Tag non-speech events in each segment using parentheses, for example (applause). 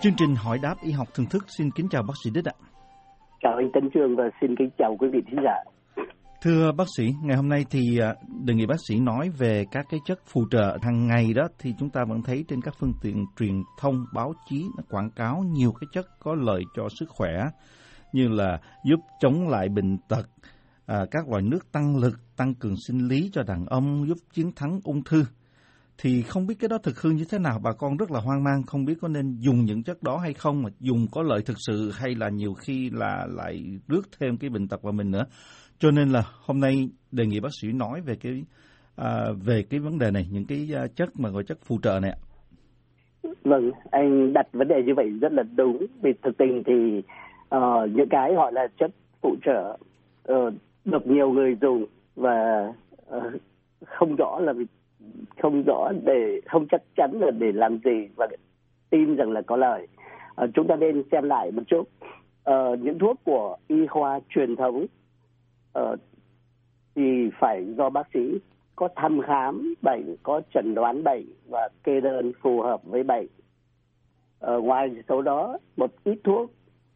Chương trình hỏi đáp y học thường thức xin kính chào bác sĩ Đích ạ. Chào anh Tấn Trương và xin kính chào quý vị thính giả. Thưa bác sĩ, ngày hôm nay thì à, đề nghị bác sĩ nói về các cái chất phụ trợ hàng ngày đó thì chúng ta vẫn thấy trên các phương tiện truyền thông báo chí nó quảng cáo nhiều cái chất có lợi cho sức khỏe như là giúp chống lại bệnh tật, à, các loại nước tăng lực, tăng cường sinh lý cho đàn ông, giúp chiến thắng ung thư thì không biết cái đó thực hư như thế nào? Bà con rất là hoang mang không biết có nên dùng những chất đó hay không mà dùng có lợi thực sự hay là nhiều khi là lại rước thêm cái bệnh tật vào mình nữa. Cho nên là hôm nay đề nghị bác sĩ nói về cái à, về cái vấn đề này những cái à, chất mà gọi chất phụ trợ này vâng anh đặt vấn đề như vậy rất là đúng. Vì thực tình thì uh, những cái gọi là chất phụ trợ uh, được nhiều người dùng và uh, không rõ là không rõ để không chắc chắn là để làm gì và tin rằng là có lời. À, chúng ta nên xem lại một chút. À, những thuốc của y khoa truyền thống à, thì phải do bác sĩ có thăm khám bệnh có chẩn đoán bệnh và kê đơn phù hợp với bệnh. À, ngoài số đó một ít thuốc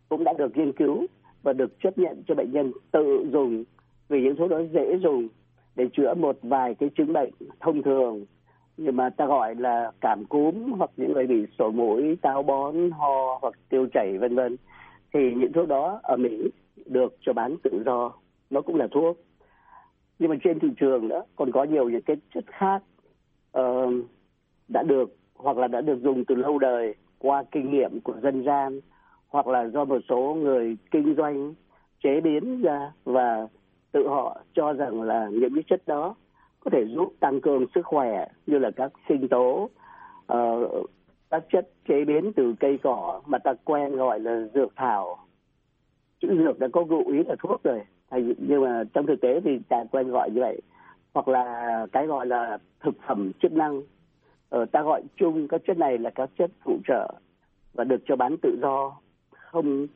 cũng đã được nghiên cứu và được chấp nhận cho bệnh nhân tự dùng vì những thuốc đó dễ dùng để chữa một vài cái chứng bệnh thông thường. Nhưng mà ta gọi là cảm cúm hoặc những người bị sổ mũi, táo bón, ho hoặc tiêu chảy vân vân. Thì những thuốc đó ở Mỹ được cho bán tự do, nó cũng là thuốc. Nhưng mà trên thị trường đó còn có nhiều những cái chất khác uh, đã được hoặc là đã được dùng từ lâu đời qua kinh nghiệm của dân gian hoặc là do một số người kinh doanh chế biến ra và tự họ cho rằng là những cái chất đó có thể giúp tăng cường sức khỏe như là các sinh tố uh, các chất chế biến từ cây cỏ mà ta quen gọi là dược thảo. Chữ dược đã có ngụ ý là thuốc rồi. Nhưng mà trong thực tế thì ta quen gọi như vậy. Hoặc là cái gọi là thực phẩm chức năng. Ờ, ta gọi chung các chất này là các chất phụ trợ và được cho bán tự do. Không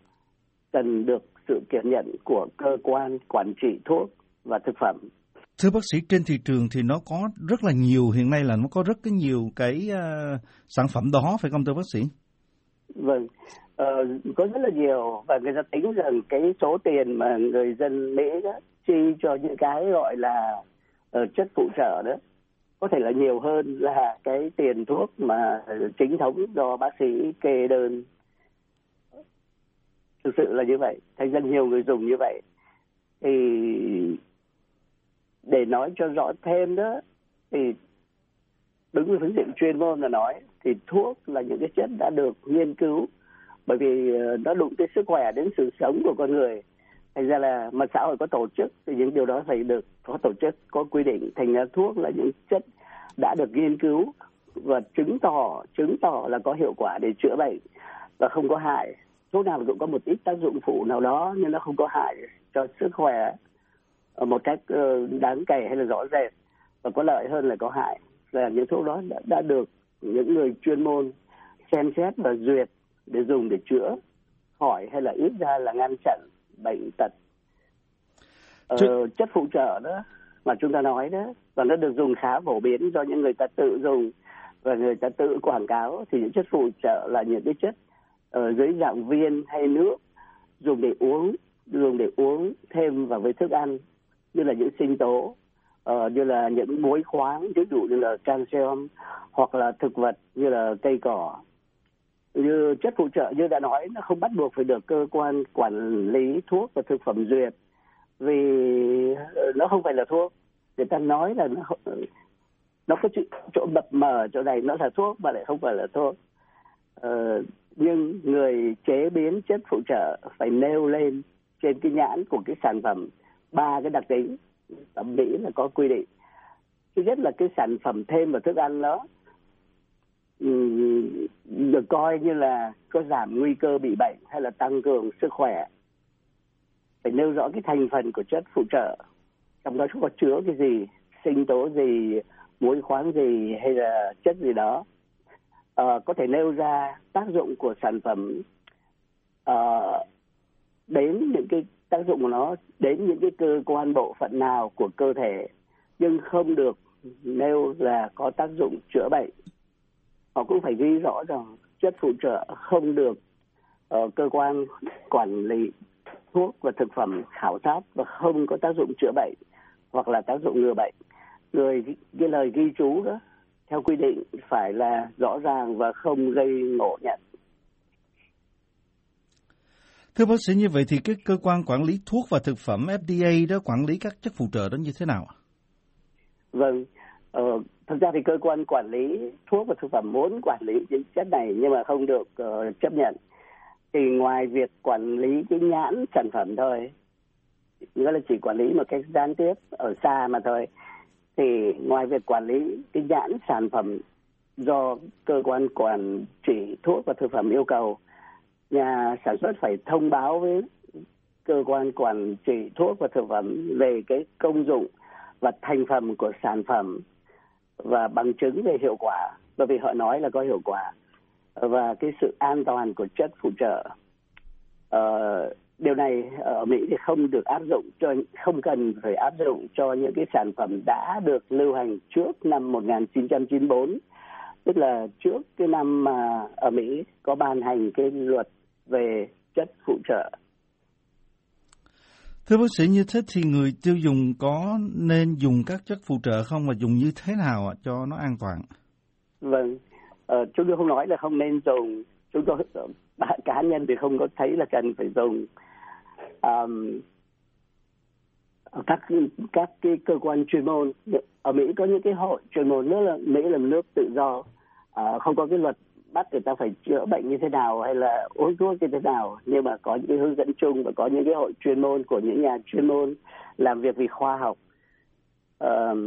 cần được sự kiểm nhận của cơ quan quản trị thuốc và thực phẩm. Thưa bác sĩ, trên thị trường thì nó có rất là nhiều, hiện nay là nó có rất cái nhiều cái uh, sản phẩm đó, phải không thưa bác sĩ? Vâng, uh, có rất là nhiều và người ta tính rằng cái số tiền mà người dân Mỹ đó, chi cho những cái gọi là uh, chất phụ trợ đó có thể là nhiều hơn là cái tiền thuốc mà chính thống do bác sĩ kê đơn thực sự là như vậy. Thành ra nhiều người dùng như vậy. Thì để nói cho rõ thêm đó, thì đứng với phương diện chuyên môn là nói, thì thuốc là những cái chất đã được nghiên cứu, bởi vì ờ, nó đụng tới sức khỏe đến sự sống của con người. Thành ra là mà xã hội có tổ chức thì những điều đó phải được có tổ chức, có quy định. Thành ra thuốc là những chất đã được nghiên cứu và chứng tỏ chứng tỏ là có hiệu quả để chữa bệnh và không có hại thuốc nào cũng có một ít tác dụng phụ nào đó nhưng nó không có hại cho sức khỏe một cách ờ, đáng kể hay là rõ rệt. Và có lợi hơn là có hại. Là những thuốc đó đã, đã được những người chuyên môn xem xét và duyệt để dùng để chữa khỏi hay là ít ra là ngăn chặn bệnh tật. Ờ, Chứ... chất phụ trợ đó mà chúng ta nói đó và nó được dùng khá phổ biến do những người ta tự dùng và người ta tự quảng cáo thì những chất phụ trợ là những cái chất ở dưới dạng viên hay nước dùng để uống dùng để uống thêm vào với thức ăn như là những sinh tố uh, như là những muối khoáng ví dụ như là calcium hoặc là thực vật như là cây cỏ. Như chất phụ trợ như đã nói nó không bắt buộc phải được cơ quan quản lý thuốc và thực phẩm duyệt vì nó không phải là thuốc. Người ta nói là nó nó có chỗ mập mờ chỗ này nó là thuốc mà lại không phải là thuốc. Ờ, nhưng người chế biến chất phụ trợ phải nêu lên trên cái nhãn của cái sản phẩm ba cái đặc tính thẩm Mỹ là có quy định. Thứ nhất là cái sản phẩm thêm vào thức ăn đó được coi như là có giảm nguy cơ bị bệnh hay là tăng cường sức khỏe. Phải nêu rõ cái thành phần của chất phụ trợ, trong đó có chứa cái gì, sinh tố gì, muối khoáng gì hay là chất gì đó uh, có thể nêu ra tác dụng của sản phẩm uh, đến những cái tác dụng của nó đến những cái cơ quan bộ phận nào của cơ thể nhưng không được nêu là có tác dụng chữa bệnh. Họ cũng phải ghi rõ rằng chất phụ trợ không được uh, cơ quan quản lý thuốc và thực phẩm khảo sát và không có tác dụng chữa bệnh hoặc là tác dụng ngừa bệnh. Người cái lời ghi chú đó theo quy định phải là rõ ràng và không gây ngộ nhận Thưa bác sĩ như vậy thì cái cơ quan quản lý thuốc và thực phẩm FDA đó quản lý các chất phụ trợ đó như thế nào? Vâng, ờ, thực ra thì cơ quan quản lý thuốc và thực phẩm muốn quản lý những chất này nhưng mà không được uh, chấp nhận. Thì ngoài việc quản lý cái nhãn sản phẩm thôi, nghĩa là chỉ quản lý một cách gián tiếp ở xa mà thôi. Thì ngoài việc quản lý cái nhãn sản phẩm do cơ quan quản trị thuốc và thực phẩm yêu cầu nhà sản xuất phải thông báo với cơ quan quản trị thuốc và thực phẩm về cái công dụng và thành phần của sản phẩm và bằng chứng về hiệu quả. Bởi vì họ nói là có hiệu quả và cái sự an toàn của chất phụ trợ uh, điều này ở Mỹ thì không được áp dụng cho không cần phải áp dụng cho những cái sản phẩm đã được lưu hành trước năm 1994 tức là trước cái năm mà ở Mỹ có ban hành cái luật về chất phụ trợ. Thưa bác sĩ như thế thì người tiêu dùng có nên dùng các chất phụ trợ không và dùng như thế nào cho nó an toàn? Vâng, ờ, chúng tôi không nói là không nên dùng. Chúng tôi cá nhân thì không có thấy là cần phải dùng. Um, các các cái cơ quan chuyên môn ở Mỹ có những cái hội chuyên môn nữa là Mỹ là nước tự do. Uh, không có cái luật bắt người ta phải chữa bệnh như thế nào hay là uống thuốc như thế nào nhưng mà có những cái hướng dẫn chung và có những cái hội chuyên môn của những nhà chuyên môn làm việc vì khoa học. Uh,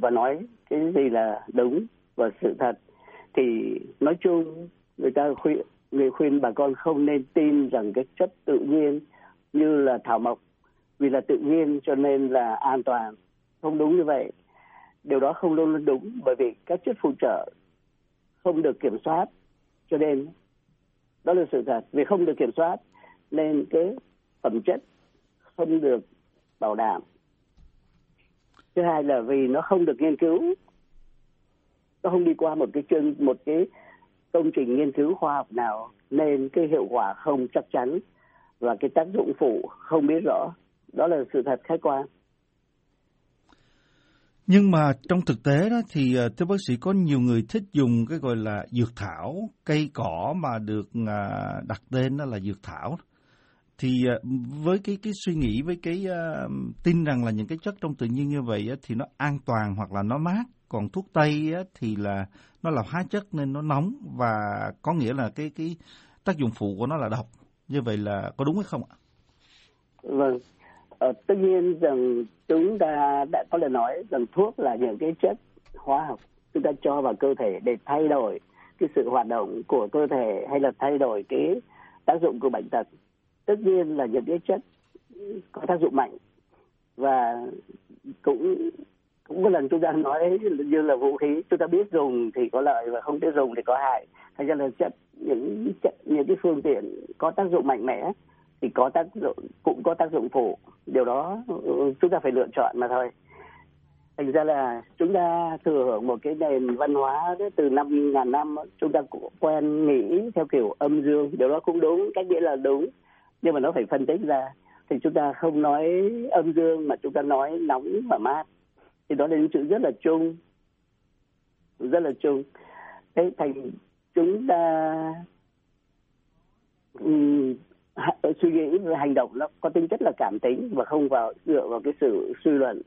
và nói cái gì là đúng và sự thật. Thì nói chung người ta khuyên người khuyên bà con không nên tin rằng cái chất tự nhiên như là thảo mộc, vì là tự nhiên cho nên là an toàn. Không đúng như vậy. Điều đó không luôn luôn đúng, bởi vì các chất phụ trợ không được kiểm soát. Cho nên, đó là sự thật. Vì không được kiểm soát, nên cái phẩm chất không được bảo đảm. Thứ hai là vì nó không được nghiên cứu. Nó không đi qua một cái chương, một cái công trình nghiên cứu khoa học nào nên cái hiệu quả không chắc chắn và cái tác dụng phụ không biết rõ đó là sự thật khách quan nhưng mà trong thực tế đó thì ờ, thưa bác sĩ có nhiều người thích dùng cái gọi là dược thảo, cây cỏ mà được à, đặt tên đó là dược thảo. Thì ờ, với cái cái suy nghĩ với cái uh, tin rằng là những cái chất trong tự nhiên như vậy thì nó an toàn hoặc là nó mát, còn thuốc tây thì là nó là hóa chất nên nó nóng và có nghĩa là cái cái tác dụng phụ của nó là độc. Như vậy là có đúng hay không ạ? Vâng, Ờ, tất nhiên rằng chúng ta đã có lời nói rằng thuốc là những cái chất hóa học chúng ta cho vào cơ thể để thay đổi cái sự hoạt động của cơ thể hay là thay đổi cái tác dụng của bệnh tật tất nhiên là những cái chất có tác dụng mạnh. Và cũng cũng có lần chúng ta nói như là vũ khí. Chúng ta biết dùng thì có lợi và không biết dùng thì có hại. Thành ra là chất những chất, những cái phương tiện có tác dụng mạnh mẽ thì có tác dụng cũng có tác dụng phụ. Điều đó ừ, chúng ta phải lựa chọn mà thôi. Thành ra là chúng ta thừa hưởng một cái nền văn hóa từ năm ngàn năm chúng ta cũng quen nghĩ theo kiểu âm dương. Điều đó cũng đúng cách nghĩa là đúng nhưng mà nó phải phân tích ra. Thì chúng ta không nói âm dương mà chúng ta nói nóng và mát. Thì đó là những chữ rất là chung. Rất là chung. Thế thành chúng ta suy nghĩ và hành động nó có tính chất là cảm tính và không vào dựa vào cái sự suy luận.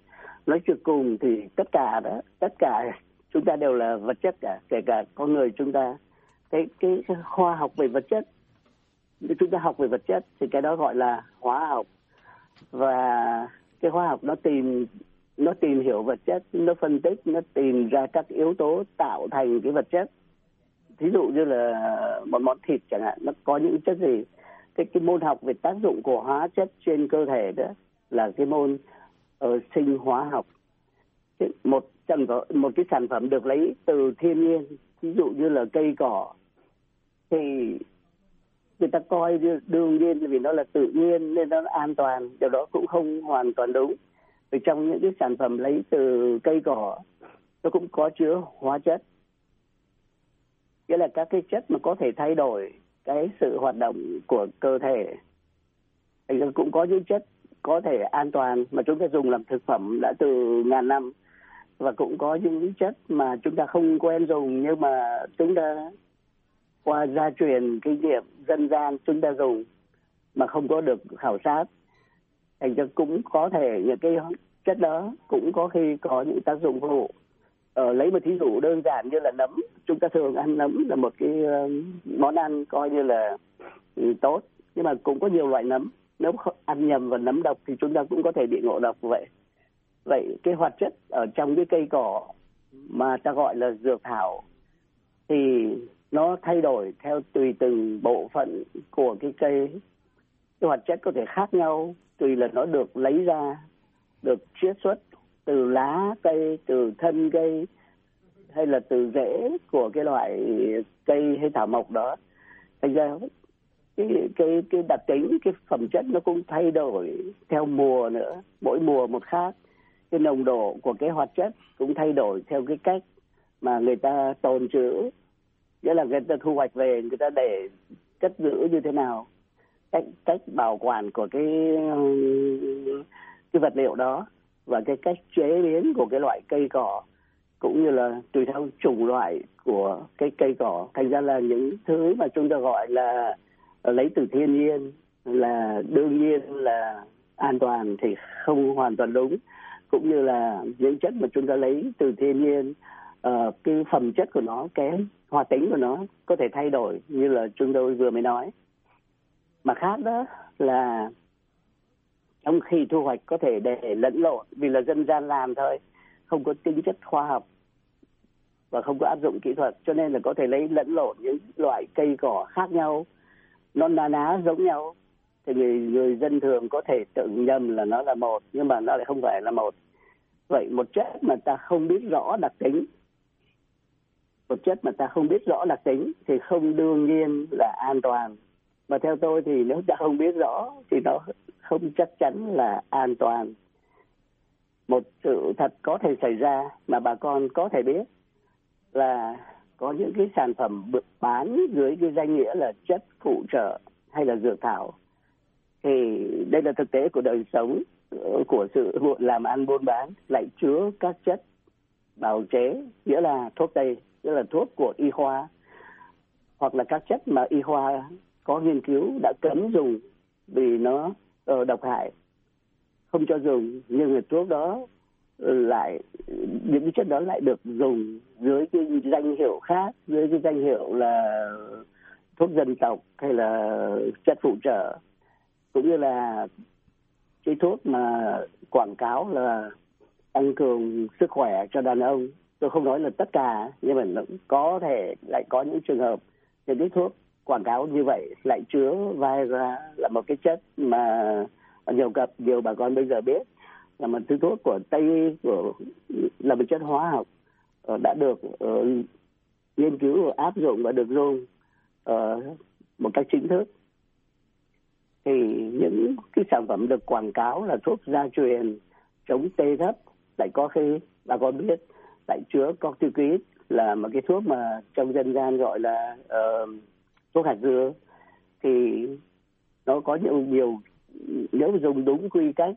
Nói chuyện cùng thì tất cả đó tất cả chúng ta đều là vật chất cả kể cả con người chúng ta. Cái cái, khoa học về vật chất chúng ta học về vật chất thì cái đó gọi là hóa học. Và cái hóa học nó tìm nó tìm hiểu vật chất, nó phân tích, nó tìm ra các yếu tố tạo thành cái vật chất. Thí dụ như là một món thịt chẳng hạn, nó có những chất gì? Cái cái môn học về tác dụng của hóa chất trên cơ thể đó là cái môn ở sinh hóa học. Một sản phẩm, một cái sản phẩm được lấy từ thiên nhiên ví dụ như là cây cỏ, thì người ta coi đương nhiên vì nó là tự nhiên nên nó an toàn điều đó cũng không hoàn toàn đúng. Vì trong những cái sản phẩm lấy từ cây cỏ, nó cũng có chứa hóa chất. Nghĩa là các cái chất mà có thể thay đổi cái sự hoạt động của cơ thể. Thì cũng có những chất có thể an toàn mà chúng ta dùng làm thực phẩm đã từ ngàn năm. Và cũng có những chất mà chúng ta không quen dùng nhưng mà chúng ta qua gia truyền kinh nghiệm dân gian chúng ta dùng mà không có được khảo sát thành ra cũng có thể những cái chất đó cũng có khi có những tác dụng phụ. Ờ, lấy một thí dụ đơn giản như là nấm. Chúng ta thường ăn nấm là một cái ờ, món ăn coi như là ừ, tốt. Nhưng mà cũng có nhiều loại nấm. Nếu ăn nhầm vào nấm độc thì chúng ta cũng có thể bị ngộ độc vậy. Vậy cái hoạt chất ở trong cái cây cỏ mà ta gọi là dược thảo thì nó thay đổi theo tùy từng bộ phận của cái cây. Cái hoạt chất có thể khác nhau tùy là nó được lấy ra, được chiết xuất từ lá cây, từ thân cây, hay là từ rễ của cái loại cây hay thảo mộc đó. Thành ra cái cái cái đặc tính, cái phẩm chất nó cũng thay đổi theo mùa nữa. Mỗi mùa một khác. Cái nồng độ của cái hoạt chất cũng thay đổi theo cái cách mà người ta tồn trữ nghĩa là người ta thu hoạch về, người ta để cất giữ như thế nào? Cách cách bảo quản của cái cái vật liệu đó và cái cách chế biến của cái loại cây cỏ cũng như là tùy theo chủng loại của cái cây cỏ. Thành ra là những thứ mà chúng ta gọi là lấy từ thiên nhiên là đương nhiên là an toàn thì không hoàn toàn đúng. Cũng như là những chất mà chúng ta lấy từ thiên nhiên uh, cái phẩm chất của nó cái hòa tính của nó có thể thay đổi như là chúng tôi vừa mới nói. Mà khác đó là trong khi thu hoạch có thể để lẫn lộn vì là dân gian làm thôi không có tính chất khoa học và không có áp dụng kỹ thuật cho nên là có thể lấy lẫn lộn những loại cây cỏ khác nhau nó na ná giống nhau. Thì người người dân thường có thể tự nhầm là nó là một nhưng mà nó lại không phải là một. Vậy một chất mà ta không biết rõ đặc tính một chất mà ta không biết rõ đặc tính thì không đương nhiên là an toàn. Mà theo tôi thì nếu ta không biết rõ thì nó không chắc chắn là an toàn. Một sự thật có thể xảy ra mà bà con có thể biết là có những cái sản phẩm được bán dưới cái danh nghĩa là chất phụ trợ hay là dược thảo. Thì đây là thực tế của đời sống ờ, của sự làm ăn buôn bán, lại chứa các chất bào chế, nghĩa là thuốc tây tức là thuốc của y khoa. Hoặc là các chất mà y khoa có nghiên cứu đã cấm dùng vì nó uh, độc hại không cho dùng. Nhưng mà thuốc đó lại những cái chất đó lại được dùng dưới cái danh hiệu khác dưới cái danh hiệu là thuốc dân tộc hay là chất phụ trợ. Cũng như là cái thuốc mà quảng cáo là tăng cường sức khỏe cho đàn ông tôi không nói là tất cả nhưng mà nó có thể lại có những trường hợp những cái thuốc quảng cáo như vậy lại chứa vai ra là một cái chất mà nhiều cặp nhiều bà con bây giờ biết là một thứ thuốc của tây của là một chất hóa học ờ, đã được uh, nghiên cứu và áp dụng và được dùng uh, một cách chính thức. Thì những cái sản phẩm được quảng cáo là thuốc gia truyền chống tê thấp lại có khi bà con biết lại chứa corticoid là một cái thuốc mà trong dân gian gọi là uh, thuốc hạt dưa. Thì nó có nhiều nhiều nếu dùng đúng quy cách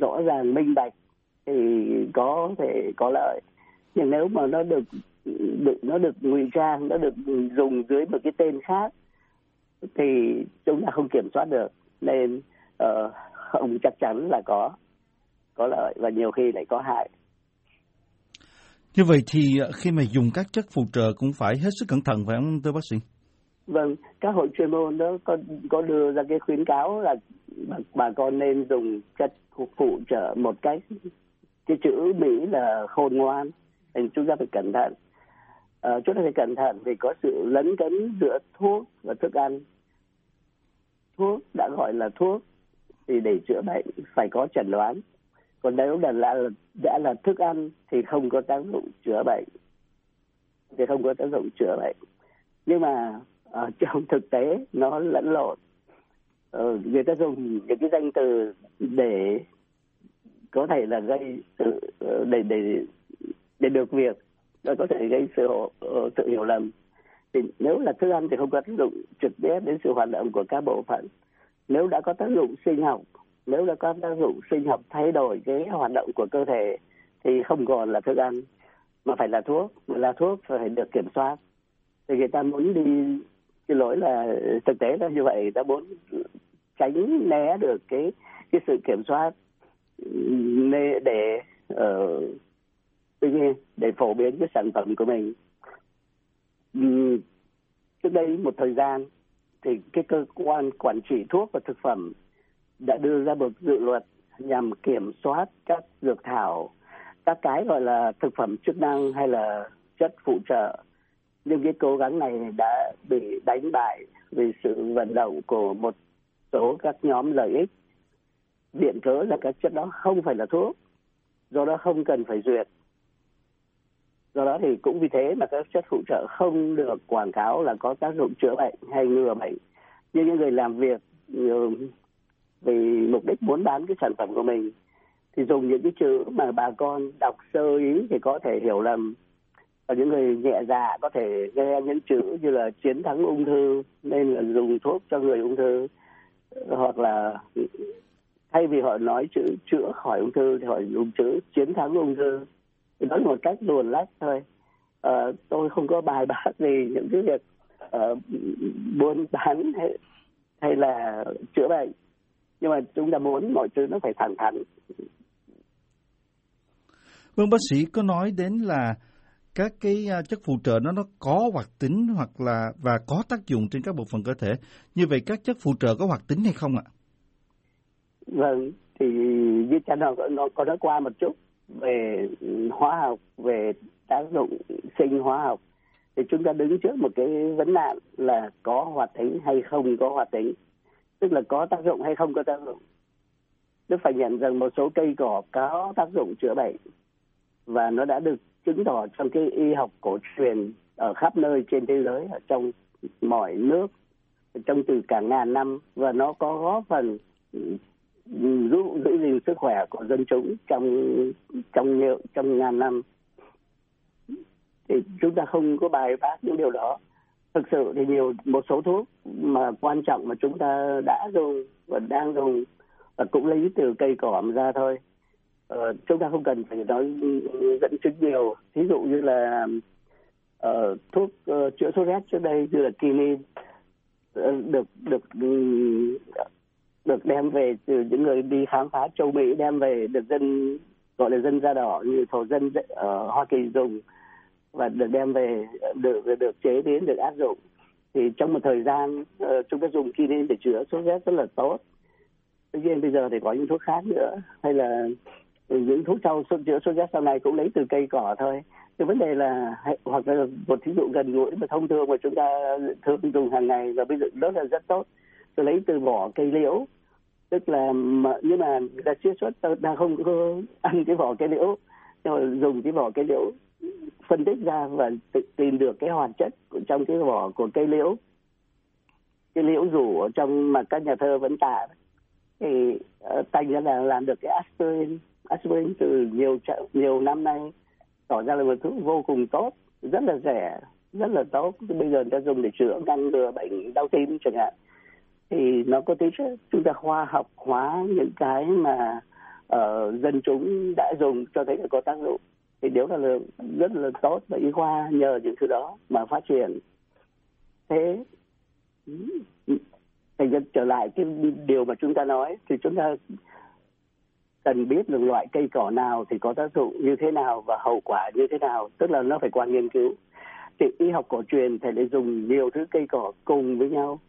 rõ ràng minh bạch thì có thể có lợi. Nhưng nếu mà nó được được nó được ngụy trang nó được dùng dưới một cái tên khác thì chúng ta không kiểm soát được. Nên uh, không chắc chắn là có có lợi và nhiều khi lại có hại như vậy thì ờ, khi mà dùng các chất phụ trợ cũng phải hết sức cẩn thận phải không thưa bác sĩ? Vâng các hội chuyên môn đó có có đưa ra cái khuyến cáo là bà, bà con nên dùng chất phụ trợ một cách cái chữ mỹ là khôn ngoan thì chúng ta phải cẩn thận. À, chúng ta phải cẩn thận vì có sự lấn cấn giữa thuốc và thức ăn. Thuốc đã gọi là thuốc thì để chữa bệnh phải có chẩn đoán còn nếu đã là đã là thức ăn thì không có tác dụng chữa bệnh. Thì không có tác dụng chữa bệnh. Nhưng mà ở ờ, (laughs) trong thực tế nó lẫn lộn. Ờ, người ta dùng những cái danh từ để có thể là gây sự ờ, để để để được việc nó có thể gây sự ờ, sự hiểu lầm. Thì nếu là thức ăn thì không có tác dụng trực tiếp đến sự hoạt động của các bộ phận. Nếu đã có tác dụng sinh học nếu là các tác dụng sinh học thay đổi cái hoạt động của cơ thể thì không còn là thức ăn mà phải là thuốc. Mà là thuốc phải được kiểm soát. Thì người ta muốn đi cái lỗi là thực tế là như vậy. Người ta muốn tránh né được cái cái sự kiểm soát để ờ, ở uh, để phổ biến cái sản phẩm của mình. Trước đây một thời gian thì cái cơ quan quản trị thuốc và thực phẩm đã đưa ra một dự luật nhằm kiểm soát các dược thảo, các cái gọi là thực phẩm chức năng hay là chất phụ trợ. Nhưng cái cố gắng này đã bị đánh bại vì sự vận động của một số các nhóm lợi ích. Viện cớ là các chất đó không phải là thuốc, do đó không cần phải duyệt. Do đó thì cũng vì thế mà các chất phụ trợ không được quảng cáo là có tác dụng chữa bệnh hay ngừa bệnh. Nhưng những người làm việc vì mục đích muốn bán cái sản phẩm của mình. Thì dùng những cái chữ mà bà con đọc sơ ý thì có thể hiểu lầm. Và những người nhẹ dạ có thể nghe những chữ như là chiến thắng ung thư nên là dùng thuốc cho người ung thư. Hoặc là thay vì họ nói chữ chữa khỏi ung thư thì họ dùng chữ chiến thắng ung thư. Nói một cách luồn lách thôi. À, tôi không có bài (laughs) bác gì những cái việc uh, buôn bán hay, hay là chữa bệnh nhưng mà chúng ta muốn mọi thứ nó phải thẳng thắn. Vâng bác sĩ có nói đến là các cái à, chất phụ trợ nó nó có hoạt tính hoặc là và có tác dụng trên các bộ phận cơ thể. Như vậy các chất phụ trợ có hoạt tính hay không ạ? Vâng thì như cha nó nó có nói qua một chút về hóa học về tác dụng sinh hóa học. Thì chúng ta đứng trước một cái vấn nạn là có hoạt tính hay không có hoạt tính tức là có tác dụng hay không có tác dụng. Đức phải nhận rằng một số cây cỏ có tác dụng chữa bệnh và nó đã được chứng tỏ trong cái y học cổ truyền ở khắp nơi trên thế giới, ở trong mọi nước, trong từ cả ngàn năm và nó có góp phần giữ giữ gìn sức khỏe của dân chúng trong trong nhiều, trong ngàn năm. Thì chúng ta không có bài bác những điều đó thực sự thì nhiều một số thuốc mà quan trọng mà chúng ta đã dùng và đang dùng và cũng lấy từ cây cỏ mà ra thôi. Ờ, chúng ta không cần phải nói dẫn chứng nhiều. Ví dụ như là uh, thuốc uh, chữa sốt rét trước đây như là kinin uh, được được ừ, được đem về từ những người đi khám phá châu Mỹ đem về được dân gọi là dân da đỏ như thổ dân ở Hoa Kỳ dùng và được đem về được được chế biến được áp dụng. Thì trong một thời gian uh, chúng ta dùng kinin để chữa sốt rét rất là tốt. Tuy nhiên bây giờ thì có những thuốc khác nữa. Hay là những thuốc sau chữa sốt rét sau này cũng lấy từ cây cỏ thôi. Cái vấn đề là hoặc là một thí dụ gần gũi mà thông thường mà chúng ta thường dùng hàng ngày và bây giờ đó là rất tốt. Tôi lấy từ vỏ cây liễu. Tức là mà, nhưng mà người ta chiết xuất ta không có ăn cái vỏ cây liễu nhưng mà dùng cái vỏ cây liễu phân tích ra và tự tìm được cái hoạt chất trong cái vỏ của cây liễu. Cái liễu rủ ở trong mà các nhà thơ vẫn tả. Thì ờ, thành ra là làm được cái aspirin aspirin từ nhiều nhiều năm nay tỏ ra là một thứ vô cùng tốt rất là rẻ rất là tốt. Bây giờ người ta dùng để chữa ngăn ngừa bệnh đau tim chẳng hạn. Thì nó có tính chất chúng ta khoa học hóa những cái mà uh, dân chúng đã dùng cho thấy là có tác dụng thì điều là rất là tốt và y khoa nhờ những thứ đó mà phát triển. Thế, thành ra trở lại cái điều mà chúng ta nói, thì chúng ta cần biết được loại cây cỏ nào thì có tác dụng như thế nào và hậu quả như thế nào, tức là nó phải qua nghiên cứu. Thì y học cổ truyền thì lại dùng nhiều thứ cây cỏ cùng với nhau.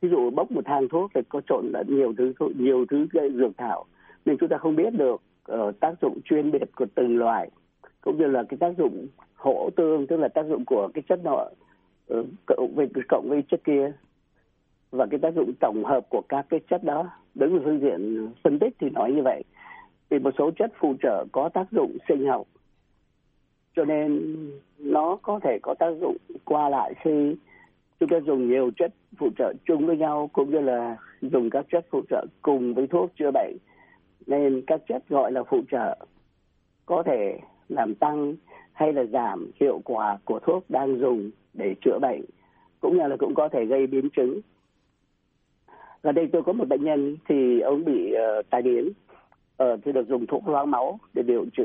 Ví dụ bốc một thang thuốc thì có trộn lẫn nhiều thứ nhiều thứ dược thảo nên chúng ta không biết được uh, tác dụng chuyên biệt của từng loại cũng như là cái tác dụng hỗ tương tức là tác dụng của cái chất nọ uh, ờ, cộng với cộng với chất kia. Và cái tác dụng tổng hợp của các cái chất đó đứng về phương diện phân tích thì nói như vậy. Vì một số chất phụ trợ có tác dụng sinh học cho nên nó có thể có tác dụng qua lại khi chúng ta dùng nhiều chất phụ trợ chung với nhau cũng như là dùng các chất phụ trợ cùng với thuốc chữa bệnh nên các chất gọi là phụ trợ có thể làm tăng hay là giảm hiệu quả của thuốc đang dùng để chữa bệnh cũng như là cũng có thể gây biến chứng. Gần đây tôi có một bệnh nhân thì ông bị uh, tai biến. Uh, thì được dùng thuốc loãng máu để điều trị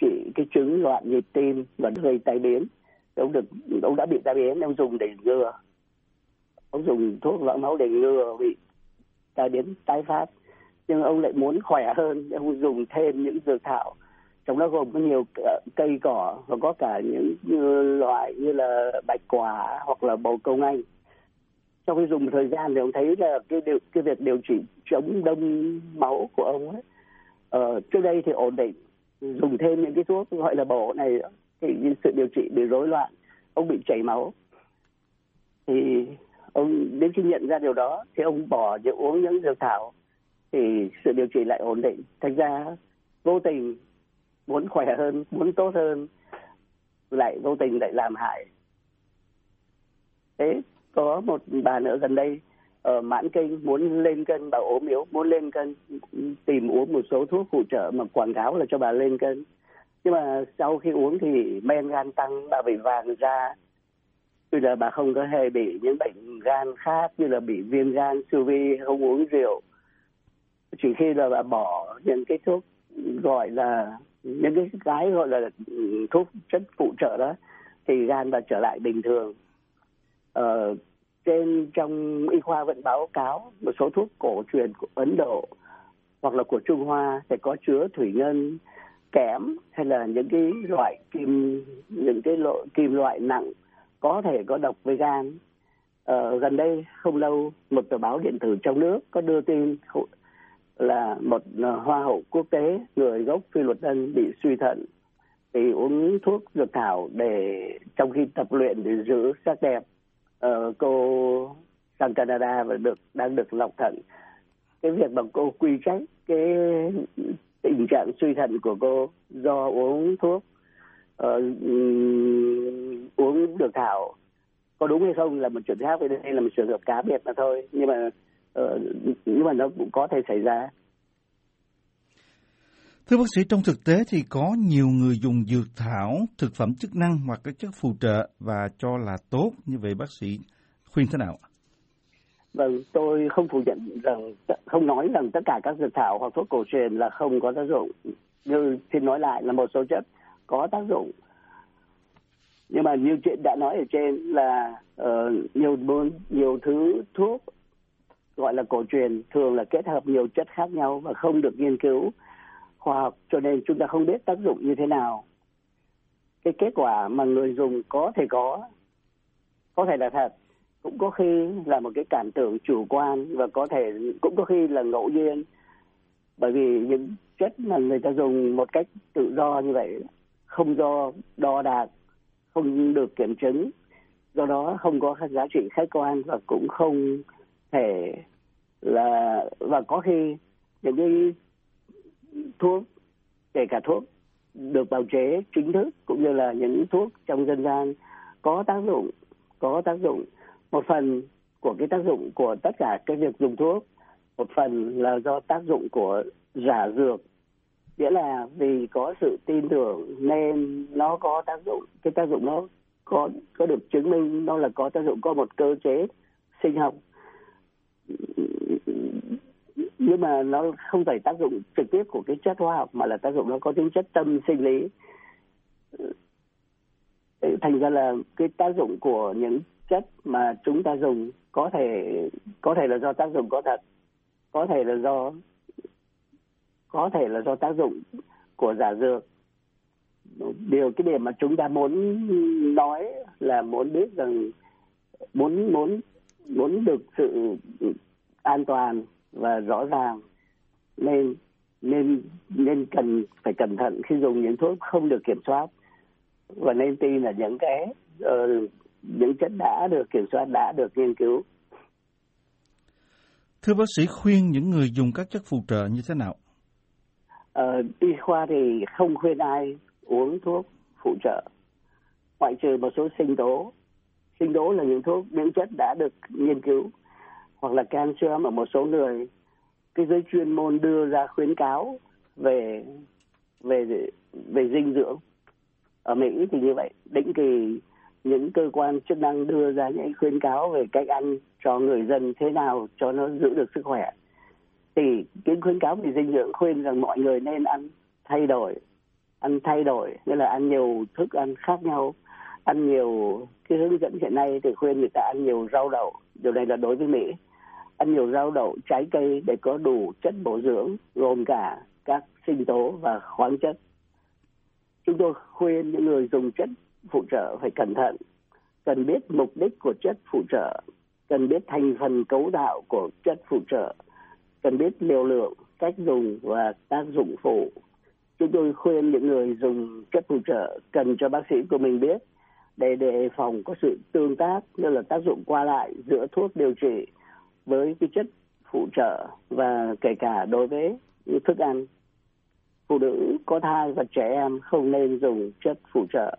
trị cái chứng loạn nhịp tim và gây tai biến. Ông được ông đã bị tai biến ông dùng để ngừa. Ông dùng thuốc loãng máu để ngừa bị tai biến tái phát nhưng ông lại muốn khỏe hơn ông dùng thêm những dược thảo. Trong đó gồm có nhiều ờ, cây cỏ và có cả những ờ, loại như là bạch quả hoặc là bầu công anh. Sau khi dùng một thời gian thì ông thấy là cái điều, cái việc điều trị chống đông máu của ông ấy ờ, trước đây thì ổn định. Dùng thêm những cái thuốc gọi là bổ này thì sự điều trị bị rối loạn ông bị chảy máu. Thì ông đến khi nhận ra điều đó thì ông bỏ việc uống những dược thảo thì sự điều trị lại ổn định. Thành ra vô tình muốn khỏe hơn, muốn tốt hơn, lại vô tình lại làm hại. Thế có một bà nữa gần đây ở mãn kinh muốn lên cân, bà ốm yếu, muốn lên cân, tìm uống một số thuốc phụ trợ mà quảng cáo là cho bà lên cân. Nhưng mà sau khi uống thì men gan tăng, bà bị vàng da. Bây giờ bà không có hề bị những bệnh gan khác như là bị viêm gan siêu vi, không uống rượu chỉ khi là bà bỏ những cái thuốc gọi là những cái cái gọi là thuốc chất phụ trợ đó thì gan bà trở lại bình thường ờ, trên trong y khoa vẫn báo cáo một số thuốc cổ truyền của Ấn Độ hoặc là của Trung Hoa sẽ có chứa thủy ngân kẽm hay là những cái loại kim những cái loại kim loại nặng có thể có độc với gan. Ờ, gần đây không lâu một tờ báo điện tử trong nước có đưa tin là một ờ, hoa hậu quốc tế người gốc phi luật tân bị suy thận thì uống thuốc dược thảo để trong khi tập luyện để giữ sắc đẹp. Ờ, cô sang Canada và được đang được lọc thận. Cái việc mà cô quy trách cái tình trạng suy thận của cô do uống thuốc uh, uống dược thảo có đúng hay không là một chuyện khác đây là một trường hợp cá biệt mà thôi. Nhưng mà nhưng mà nó cũng có thể xảy ra Thưa bác sĩ, trong thực tế thì có nhiều người dùng dược thảo, thực phẩm chức năng hoặc các chất phụ trợ và cho là tốt. Như vậy bác sĩ khuyên thế nào? Vâng, tôi không phủ nhận rằng, không nói rằng tất cả các dược thảo hoặc thuốc cổ truyền là không có tác dụng. Như xin nói lại là một số chất có tác dụng. Nhưng mà như chuyện đã nói ở trên là uh, nhiều nhiều thứ thuốc gọi là cổ truyền thường là kết hợp nhiều chất khác nhau và không được nghiên cứu khoa học, cho nên chúng ta không biết tác dụng như thế nào. Cái kết quả mà người dùng có thể có có thể là thật, cũng có khi là một cái cảm tưởng chủ quan và có thể, cũng có khi là ngẫu nhiên. Bởi vì những chất mà người ta dùng một cách tự do như vậy, không do đo đạc, không được kiểm chứng, do đó không có giá trị khách quan và cũng không thể là, và có khi những cái thuốc, kể cả thuốc được bào chế, chính thức, cũng như là những thuốc trong dân gian có tác dụng, có tác dụng. Một phần của cái tác dụng của tất cả cái việc dùng thuốc, một phần là do tác dụng của giả dược. Nghĩa là vì có sự tin tưởng nên nó có tác dụng, cái tác dụng nó có có được chứng minh nó là có tác dụng, có một cơ chế sinh học nhưng mà nó không phải tác dụng trực tiếp của cái chất hóa học, mà là tác dụng nó có tính chất tâm sinh lý. Thành ra là cái tác dụng của những chất mà chúng ta dùng có thể có thể là do tác dụng có thật, có thể là do, có thể là do tác dụng của giả dược. Điều cái điểm mà chúng ta muốn nói là muốn biết rằng, muốn muốn muốn được sự an toàn và rõ ràng nên nên nên cần phải cẩn thận khi dùng những thuốc không được kiểm soát và nên tin là những cái uh, những chất đã được kiểm soát đã được nghiên cứu. Thưa bác sĩ khuyên những người dùng các chất phụ trợ như thế nào? Ờ, y khoa thì không khuyên ai uống thuốc phụ trợ ngoại trừ một số sinh tố sinh tố là những thuốc những chất đã được nghiên cứu, hoặc là canxi ở một số người, cái giới chuyên môn đưa ra khuyến cáo về về về dinh dưỡng. Ở Mỹ thì như vậy. Định kỳ những cơ quan chức năng đưa ra những khuyến cáo về cách ăn cho người dân thế nào cho nó giữ được sức khỏe. Thì cái khuyến cáo về dinh dưỡng khuyên rằng mọi người nên ăn thay đổi, ăn thay đổi, nghĩa là ăn nhiều thức ăn khác nhau, ăn nhiều cái hướng dẫn hiện nay thì khuyên người ta ăn nhiều rau đậu. Điều này là đối với mỹ. Ăn nhiều rau đậu, trái cây để có đủ chất bổ dưỡng, gồm cả các sinh tố và khoáng chất. Chúng tôi khuyên những người dùng chất phụ trợ phải cẩn thận. Cần biết mục đích của chất phụ trợ. Cần biết thành phần cấu tạo của chất phụ trợ. Cần biết liều lượng, cách dùng và tác dụng phụ. Chúng tôi khuyên những người dùng chất phụ trợ cần cho bác sĩ của mình biết để đề phòng có sự tương tác như là tác dụng qua lại giữa thuốc điều trị với cái chất phụ trợ và kể cả đối với những thức ăn. Phụ nữ có thai và trẻ em không nên dùng chất phụ trợ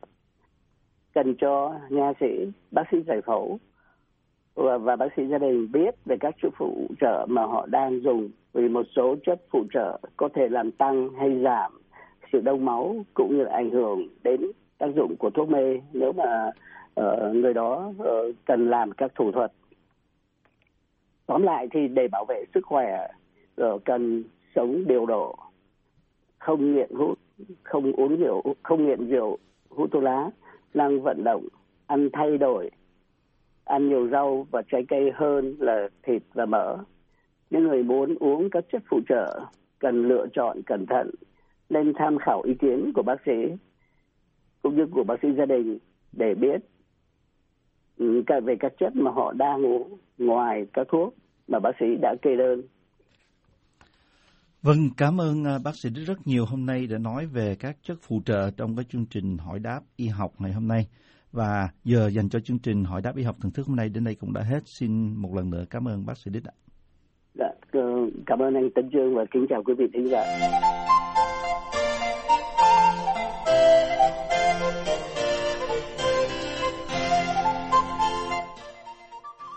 cần cho nha sĩ bác sĩ giải phẫu và, và bác sĩ gia đình biết về các chất phụ trợ mà họ đang dùng vì một số chất phụ trợ có thể làm tăng hay giảm sự đông máu cũng như là ảnh hưởng đến tác dụng của thuốc mê nếu mà uh, người đó uh, cần làm các thủ thuật. Tóm lại thì để bảo vệ sức khỏe uh, cần sống điều độ không nghiện hút không uống rượu không nghiện rượu hút thuốc lá năng vận động ăn thay đổi ăn nhiều rau và trái cây hơn là thịt và mỡ. Những người muốn uống các chất phụ trợ cần lựa chọn cẩn thận nên tham khảo ý kiến của bác sĩ cũng như của bác sĩ gia đình để biết ừ, cả về các chất mà họ đang uống ngoài các thuốc mà bác sĩ đã kê đơn. Vâng, cảm ơn à, bác sĩ rất nhiều hôm nay đã nói về các chất phụ trợ trong cái chương trình hỏi đáp y học ngày hôm nay. Và giờ dành cho chương trình hỏi đáp y học thưởng thức hôm nay đến đây cũng đã hết. Xin một lần nữa cảm ơn bác sĩ Đích ạ. Dạ, cảm ơn anh Tấn Dương và kính chào quý vị thính giả.